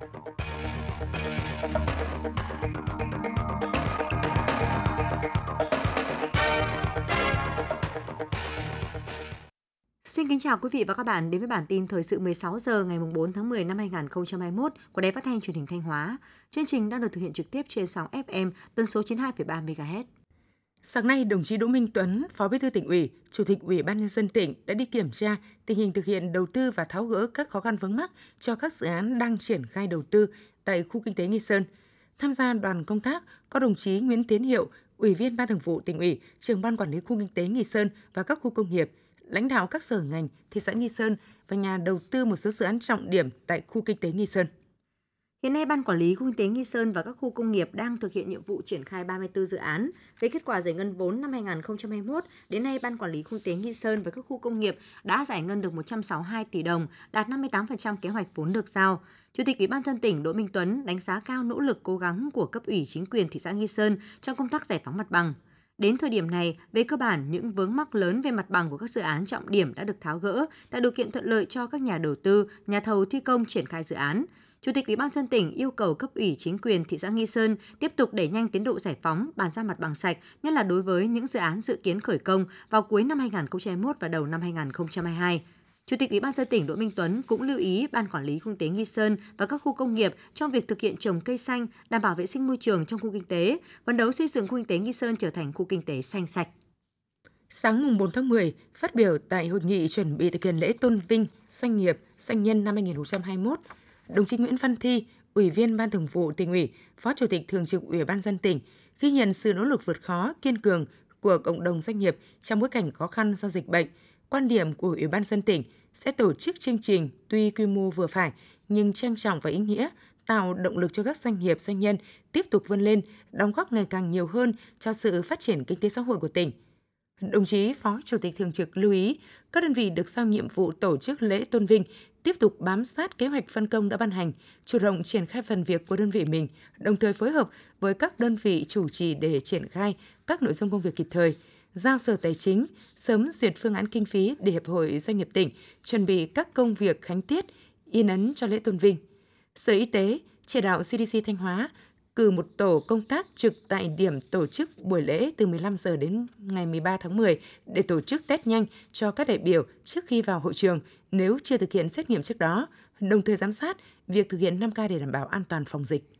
Xin kính chào quý vị và các bạn đến với bản tin thời sự 16 giờ ngày 4 tháng 10 năm 2021 của Đài Phát thanh Truyền hình Thanh Hóa. Chương trình đang được thực hiện trực tiếp trên sóng FM tần số 92,3 MHz. Sáng nay, đồng chí Đỗ Minh Tuấn, Phó Bí thư tỉnh ủy, Chủ tịch Ủy ban nhân dân tỉnh đã đi kiểm tra tình hình thực hiện đầu tư và tháo gỡ các khó khăn vướng mắc cho các dự án đang triển khai đầu tư tại khu kinh tế Nghi Sơn. Tham gia đoàn công tác có đồng chí Nguyễn Tiến Hiệu, Ủy viên Ban Thường vụ tỉnh ủy, trưởng ban quản lý khu kinh tế Nghi Sơn và các khu công nghiệp, lãnh đạo các sở ngành thị xã Nghi Sơn và nhà đầu tư một số dự án trọng điểm tại khu kinh tế Nghi Sơn. Hiện nay, Ban Quản lý Khu Kinh tế Nghi Sơn và các khu công nghiệp đang thực hiện nhiệm vụ triển khai 34 dự án. Về kết quả giải ngân vốn năm 2021, đến nay Ban Quản lý Khu Kinh tế Nghi Sơn và các khu công nghiệp đã giải ngân được 162 tỷ đồng, đạt 58% kế hoạch vốn được giao. Chủ tịch Ủy ban dân tỉnh Đỗ Minh Tuấn đánh giá cao nỗ lực cố gắng của cấp ủy chính quyền thị xã Nghi Sơn trong công tác giải phóng mặt bằng. Đến thời điểm này, về cơ bản, những vướng mắc lớn về mặt bằng của các dự án trọng điểm đã được tháo gỡ, tạo điều kiện thuận lợi cho các nhà đầu tư, nhà thầu thi công triển khai dự án. Chủ tịch Ủy ban dân tỉnh yêu cầu cấp ủy chính quyền thị xã Nghi Sơn tiếp tục đẩy nhanh tiến độ giải phóng, bàn ra mặt bằng sạch, nhất là đối với những dự án dự kiến khởi công vào cuối năm 2021 và đầu năm 2022. Chủ tịch Ủy ban dân tỉnh Đỗ Minh Tuấn cũng lưu ý Ban Quản lý kinh tế Nghi Sơn và các khu công nghiệp trong việc thực hiện trồng cây xanh, đảm bảo vệ sinh môi trường trong khu kinh tế, phấn đấu xây dựng khu kinh tế Nghi Sơn trở thành khu kinh tế xanh sạch. Sáng mùng 4 tháng 10, phát biểu tại hội nghị chuẩn bị thực hiện lễ tôn vinh doanh nghiệp, doanh nhân năm 2021, đồng chí Nguyễn Văn Thi, Ủy viên Ban Thường vụ tỉnh ủy, Phó Chủ tịch Thường trực Ủy ban dân tỉnh, ghi nhận sự nỗ lực vượt khó, kiên cường của cộng đồng doanh nghiệp trong bối cảnh khó khăn do dịch bệnh. Quan điểm của Ủy ban dân tỉnh sẽ tổ chức chương trình tuy quy mô vừa phải nhưng trang trọng và ý nghĩa, tạo động lực cho các doanh nghiệp doanh nhân tiếp tục vươn lên, đóng góp ngày càng nhiều hơn cho sự phát triển kinh tế xã hội của tỉnh. Đồng chí Phó Chủ tịch Thường trực lưu ý, các đơn vị được giao nhiệm vụ tổ chức lễ tôn vinh tiếp tục bám sát kế hoạch phân công đã ban hành, chủ động triển khai phần việc của đơn vị mình, đồng thời phối hợp với các đơn vị chủ trì để triển khai các nội dung công việc kịp thời, giao Sở Tài chính sớm duyệt phương án kinh phí để Hiệp hội Doanh nghiệp tỉnh chuẩn bị các công việc khánh tiết, in ấn cho lễ tôn vinh. Sở Y tế chỉ đạo CDC Thanh Hóa cử một tổ công tác trực tại điểm tổ chức buổi lễ từ 15 giờ đến ngày 13 tháng 10 để tổ chức test nhanh cho các đại biểu trước khi vào hội trường nếu chưa thực hiện xét nghiệm trước đó, đồng thời giám sát việc thực hiện 5K để đảm bảo an toàn phòng dịch.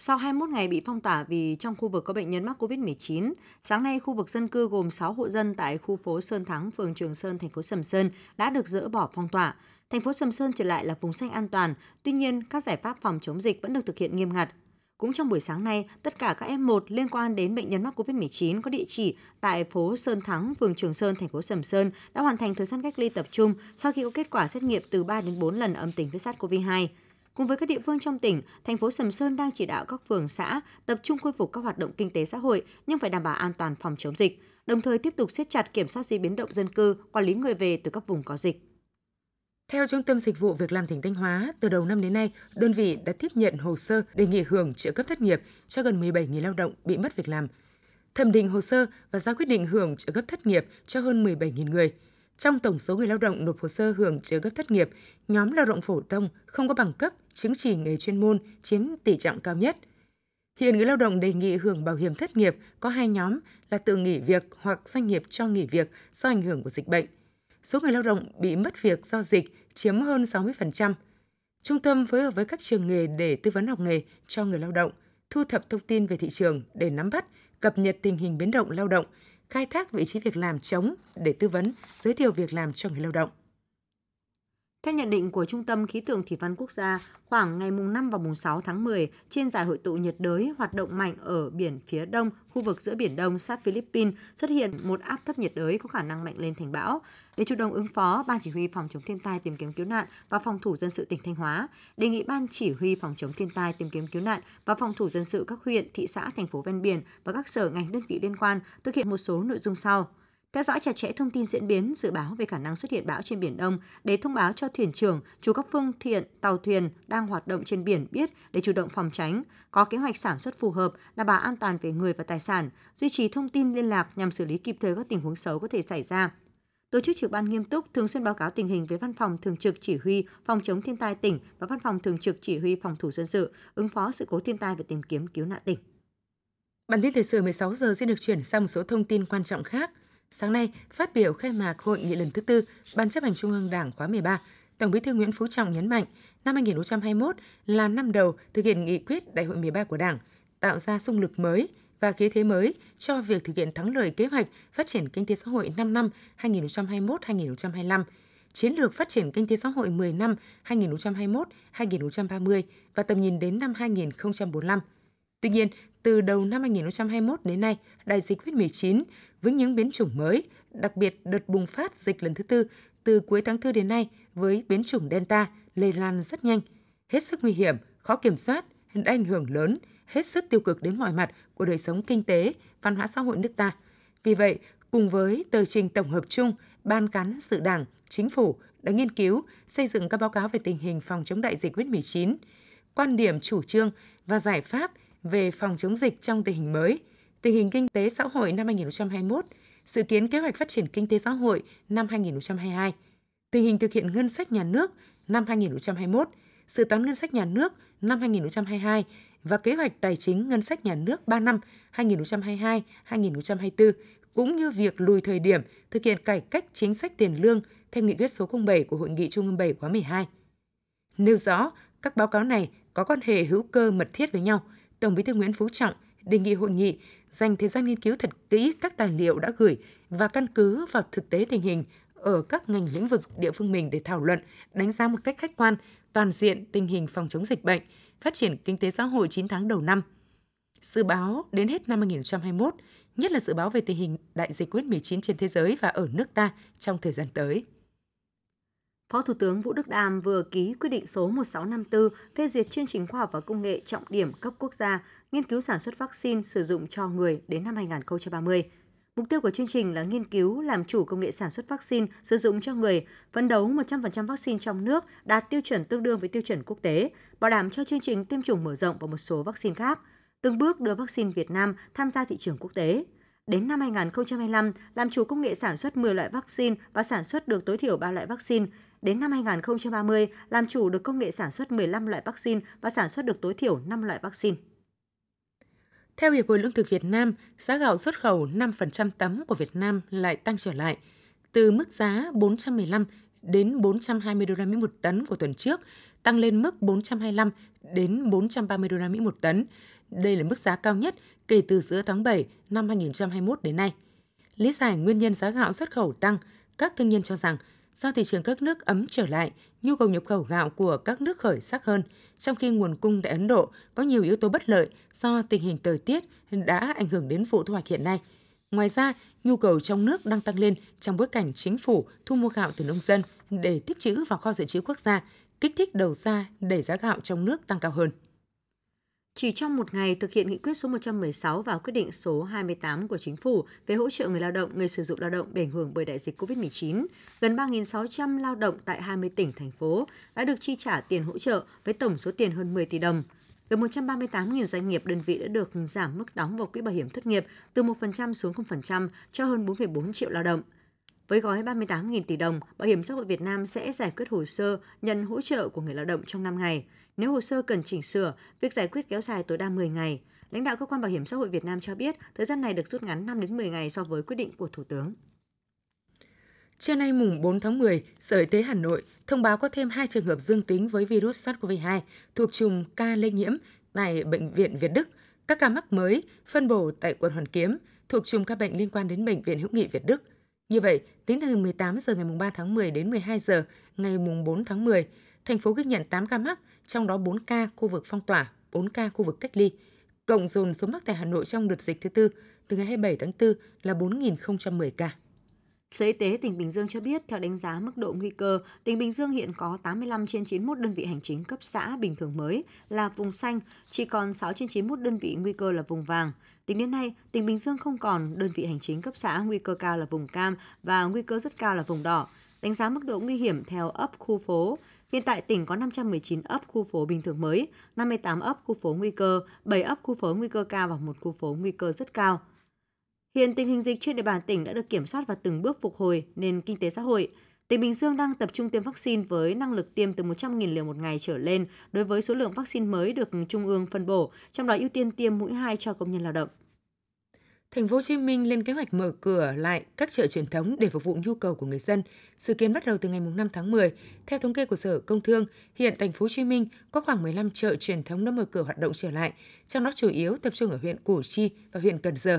Sau 21 ngày bị phong tỏa vì trong khu vực có bệnh nhân mắc COVID-19, sáng nay khu vực dân cư gồm 6 hộ dân tại khu phố Sơn Thắng, phường Trường Sơn, thành phố Sầm Sơn đã được dỡ bỏ phong tỏa. Thành phố Sầm Sơn trở lại là vùng xanh an toàn, tuy nhiên các giải pháp phòng chống dịch vẫn được thực hiện nghiêm ngặt. Cũng trong buổi sáng nay, tất cả các F1 liên quan đến bệnh nhân mắc COVID-19 có địa chỉ tại phố Sơn Thắng, phường Trường Sơn, thành phố Sầm Sơn đã hoàn thành thời gian cách ly tập trung sau khi có kết quả xét nghiệm từ 3 đến 4 lần âm tính với SARS-CoV-2. Cùng với các địa phương trong tỉnh, thành phố Sầm Sơn đang chỉ đạo các phường xã tập trung khôi phục các hoạt động kinh tế xã hội nhưng phải đảm bảo an toàn phòng chống dịch, đồng thời tiếp tục siết chặt kiểm soát di biến động dân cư, quản lý người về từ các vùng có dịch. Theo Trung tâm Dịch vụ Việc làm tỉnh Thanh Hóa, từ đầu năm đến nay, đơn vị đã tiếp nhận hồ sơ đề nghị hưởng trợ cấp thất nghiệp cho gần 17.000 lao động bị mất việc làm. Thẩm định hồ sơ và ra quyết định hưởng trợ cấp thất nghiệp cho hơn 17.000 người. Trong tổng số người lao động nộp hồ sơ hưởng trợ cấp thất nghiệp, nhóm lao động phổ thông không có bằng cấp, chứng chỉ nghề chuyên môn chiếm tỷ trọng cao nhất. Hiện người lao động đề nghị hưởng bảo hiểm thất nghiệp có hai nhóm là tự nghỉ việc hoặc doanh nghiệp cho nghỉ việc do ảnh hưởng của dịch bệnh số người lao động bị mất việc do dịch chiếm hơn 60%. Trung tâm phối hợp với các trường nghề để tư vấn học nghề cho người lao động, thu thập thông tin về thị trường để nắm bắt, cập nhật tình hình biến động lao động, khai thác vị trí việc làm trống để tư vấn, giới thiệu việc làm cho người lao động. Theo nhận định của Trung tâm Khí tượng Thủy văn Quốc gia, khoảng ngày mùng 5 và mùng 6 tháng 10, trên giải hội tụ nhiệt đới hoạt động mạnh ở biển phía đông, khu vực giữa Biển Đông sát Philippines xuất hiện một áp thấp nhiệt đới có khả năng mạnh lên thành bão. Để chủ động ứng phó, Ban Chỉ huy Phòng chống thiên tai tìm kiếm cứu nạn và Phòng thủ dân sự tỉnh Thanh Hóa đề nghị Ban Chỉ huy Phòng chống thiên tai tìm kiếm cứu nạn và Phòng thủ dân sự các huyện, thị xã, thành phố ven biển và các sở ngành đơn vị liên quan thực hiện một số nội dung sau theo dõi chặt chẽ thông tin diễn biến, dự báo về khả năng xuất hiện bão trên Biển Đông để thông báo cho thuyền trưởng, chủ các phương tiện, tàu thuyền đang hoạt động trên biển biết để chủ động phòng tránh, có kế hoạch sản xuất phù hợp, đảm bảo an toàn về người và tài sản, duy trì thông tin liên lạc nhằm xử lý kịp thời các tình huống xấu có thể xảy ra. Tổ chức trực ban nghiêm túc thường xuyên báo cáo tình hình với Văn phòng Thường trực Chỉ huy Phòng chống thiên tai tỉnh và Văn phòng Thường trực Chỉ huy Phòng thủ dân sự, ứng phó sự cố thiên tai và tìm kiếm cứu nạn tỉnh. Bản tin thời sự 16 giờ sẽ được chuyển sang một số thông tin quan trọng khác. Sáng nay, phát biểu khai mạc hội nghị lần thứ tư Ban chấp hành Trung ương Đảng khóa 13, Tổng Bí thư Nguyễn Phú Trọng nhấn mạnh, năm 2021 là năm đầu thực hiện nghị quyết Đại hội 13 của Đảng, tạo ra sung lực mới và khí thế mới cho việc thực hiện thắng lợi kế hoạch phát triển kinh tế xã hội 5 năm 2021-2025, chiến lược phát triển kinh tế xã hội 10 năm 2021-2030 và tầm nhìn đến năm 2045. Tuy nhiên, từ đầu năm 2021 đến nay, đại dịch COVID-19 với những biến chủng mới, đặc biệt đợt bùng phát dịch lần thứ tư từ cuối tháng 4 đến nay với biến chủng Delta lây lan rất nhanh, hết sức nguy hiểm, khó kiểm soát, đã ảnh hưởng lớn, hết sức tiêu cực đến mọi mặt của đời sống kinh tế, văn hóa xã hội nước ta. Vì vậy, cùng với tờ trình tổng hợp chung, Ban cán sự Đảng, Chính phủ đã nghiên cứu, xây dựng các báo cáo về tình hình phòng chống đại dịch COVID-19, quan điểm chủ trương và giải pháp về phòng chống dịch trong tình hình mới, tình hình kinh tế xã hội năm 2021, dự kiến kế hoạch phát triển kinh tế xã hội năm 2022, tình hình thực hiện ngân sách nhà nước năm 2021, dự toán ngân sách nhà nước năm 2022 và kế hoạch tài chính ngân sách nhà nước 3 năm 2022-2024 cũng như việc lùi thời điểm thực hiện cải cách chính sách tiền lương theo nghị quyết số 07 của Hội nghị Trung ương 7 khóa 12. Nêu rõ, các báo cáo này có quan hệ hữu cơ mật thiết với nhau, Tổng Bí thư Nguyễn Phú Trọng đề nghị hội nghị dành thời gian nghiên cứu thật kỹ các tài liệu đã gửi và căn cứ vào thực tế tình hình ở các ngành lĩnh vực địa phương mình để thảo luận, đánh giá một cách khách quan, toàn diện tình hình phòng chống dịch bệnh, phát triển kinh tế xã hội 9 tháng đầu năm. Dự báo đến hết năm 2021, nhất là dự báo về tình hình đại dịch COVID-19 trên thế giới và ở nước ta trong thời gian tới. Phó Thủ tướng Vũ Đức Đam vừa ký quyết định số 1654 phê duyệt chương trình khoa học và công nghệ trọng điểm cấp quốc gia nghiên cứu sản xuất vaccine sử dụng cho người đến năm 2030. Mục tiêu của chương trình là nghiên cứu làm chủ công nghệ sản xuất vaccine sử dụng cho người, phấn đấu 100% vaccine trong nước đạt tiêu chuẩn tương đương với tiêu chuẩn quốc tế, bảo đảm cho chương trình tiêm chủng mở rộng và một số vaccine khác, từng bước đưa vaccine Việt Nam tham gia thị trường quốc tế. Đến năm 2025, làm chủ công nghệ sản xuất 10 loại vaccine và sản xuất được tối thiểu 3 loại vaccine. Đến năm 2030, làm chủ được công nghệ sản xuất 15 loại vaccine và sản xuất được tối thiểu 5 loại vaccine. Theo Hiệp hội Lương thực Việt Nam, giá gạo xuất khẩu 5% tấm của Việt Nam lại tăng trở lại, từ mức giá 415 đến 420 đô la Mỹ một tấn của tuần trước, tăng lên mức 425 đến 430 đô la Mỹ một tấn. Đây là mức giá cao nhất kể từ giữa tháng 7 năm 2021 đến nay. Lý giải nguyên nhân giá gạo xuất khẩu tăng, các thương nhân cho rằng do thị trường các nước ấm trở lại, nhu cầu nhập khẩu gạo của các nước khởi sắc hơn, trong khi nguồn cung tại Ấn Độ có nhiều yếu tố bất lợi do tình hình thời tiết đã ảnh hưởng đến vụ thu hoạch hiện nay. Ngoài ra, nhu cầu trong nước đang tăng lên trong bối cảnh chính phủ thu mua gạo từ nông dân để tích trữ vào kho dự trữ quốc gia, kích thích đầu ra để giá gạo trong nước tăng cao hơn. Chỉ trong một ngày thực hiện nghị quyết số 116 và quyết định số 28 của Chính phủ về hỗ trợ người lao động, người sử dụng lao động bị ảnh hưởng bởi đại dịch COVID-19, gần 3.600 lao động tại 20 tỉnh, thành phố đã được chi trả tiền hỗ trợ với tổng số tiền hơn 10 tỷ đồng. Gần 138.000 doanh nghiệp đơn vị đã được giảm mức đóng vào quỹ bảo hiểm thất nghiệp từ 1% xuống 0% cho hơn 4,4 triệu lao động. Với gói 38.000 tỷ đồng, Bảo hiểm xã hội Việt Nam sẽ giải quyết hồ sơ nhận hỗ trợ của người lao động trong 5 ngày. Nếu hồ sơ cần chỉnh sửa, việc giải quyết kéo dài tối đa 10 ngày. Lãnh đạo cơ quan Bảo hiểm xã hội Việt Nam cho biết, thời gian này được rút ngắn 5 đến 10 ngày so với quyết định của Thủ tướng. Trưa nay mùng 4 tháng 10, Sở Y tế Hà Nội thông báo có thêm 2 trường hợp dương tính với virus SARS-CoV-2 thuộc chùm ca lây nhiễm tại Bệnh viện Việt Đức. Các ca mắc mới phân bổ tại quận Hoàn Kiếm thuộc chùm ca bệnh liên quan đến Bệnh viện Hữu nghị Việt Đức. Như vậy, tính từ 18 giờ ngày 3 tháng 10 đến 12 giờ ngày 4 tháng 10, thành phố ghi nhận 8 ca mắc, trong đó 4 ca khu vực phong tỏa, 4 ca khu vực cách ly. Cộng dồn số mắc tại Hà Nội trong đợt dịch thứ tư từ ngày 27 tháng 4 là 4.010 ca. Sở Y tế tỉnh Bình Dương cho biết, theo đánh giá mức độ nguy cơ, tỉnh Bình Dương hiện có 85 trên 91 đơn vị hành chính cấp xã bình thường mới là vùng xanh, chỉ còn 6 trên 91 đơn vị nguy cơ là vùng vàng. Tính đến nay, tỉnh Bình Dương không còn đơn vị hành chính cấp xã nguy cơ cao là vùng cam và nguy cơ rất cao là vùng đỏ. Đánh giá mức độ nguy hiểm theo ấp khu phố, Hiện tại tỉnh có 519 ấp khu phố bình thường mới, 58 ấp khu phố nguy cơ, 7 ấp khu phố nguy cơ cao và một khu phố nguy cơ rất cao. Hiện tình hình dịch trên địa bàn tỉnh đã được kiểm soát và từng bước phục hồi nền kinh tế xã hội. Tỉnh Bình Dương đang tập trung tiêm vaccine với năng lực tiêm từ 100.000 liều một ngày trở lên đối với số lượng vaccine mới được Trung ương phân bổ, trong đó ưu tiên tiêm mũi 2 cho công nhân lao động. Thành phố Hồ Chí Minh lên kế hoạch mở cửa lại các chợ truyền thống để phục vụ nhu cầu của người dân, Sự kiến bắt đầu từ ngày 5 tháng 10. Theo thống kê của Sở Công Thương, hiện Thành phố Hồ Chí Minh có khoảng 15 chợ truyền thống đã mở cửa hoạt động trở lại, trong đó chủ yếu tập trung ở huyện Củ Chi và huyện Cần Giờ.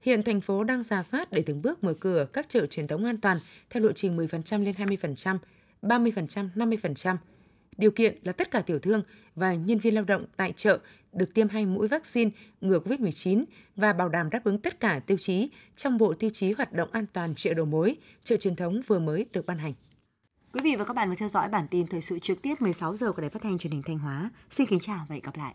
Hiện thành phố đang ra soát để từng bước mở cửa các chợ truyền thống an toàn theo lộ trình 10% lên 20%, 30%, 50%. Điều kiện là tất cả tiểu thương và nhân viên lao động tại chợ được tiêm hai mũi vaccine ngừa COVID-19 và bảo đảm đáp ứng tất cả tiêu chí trong bộ tiêu chí hoạt động an toàn chợ đầu mối, chợ truyền thống vừa mới được ban hành. Quý vị và các bạn vừa theo dõi bản tin thời sự trực tiếp 16 giờ của Đài Phát thanh Truyền hình Thanh Hóa. Xin kính chào và hẹn gặp lại.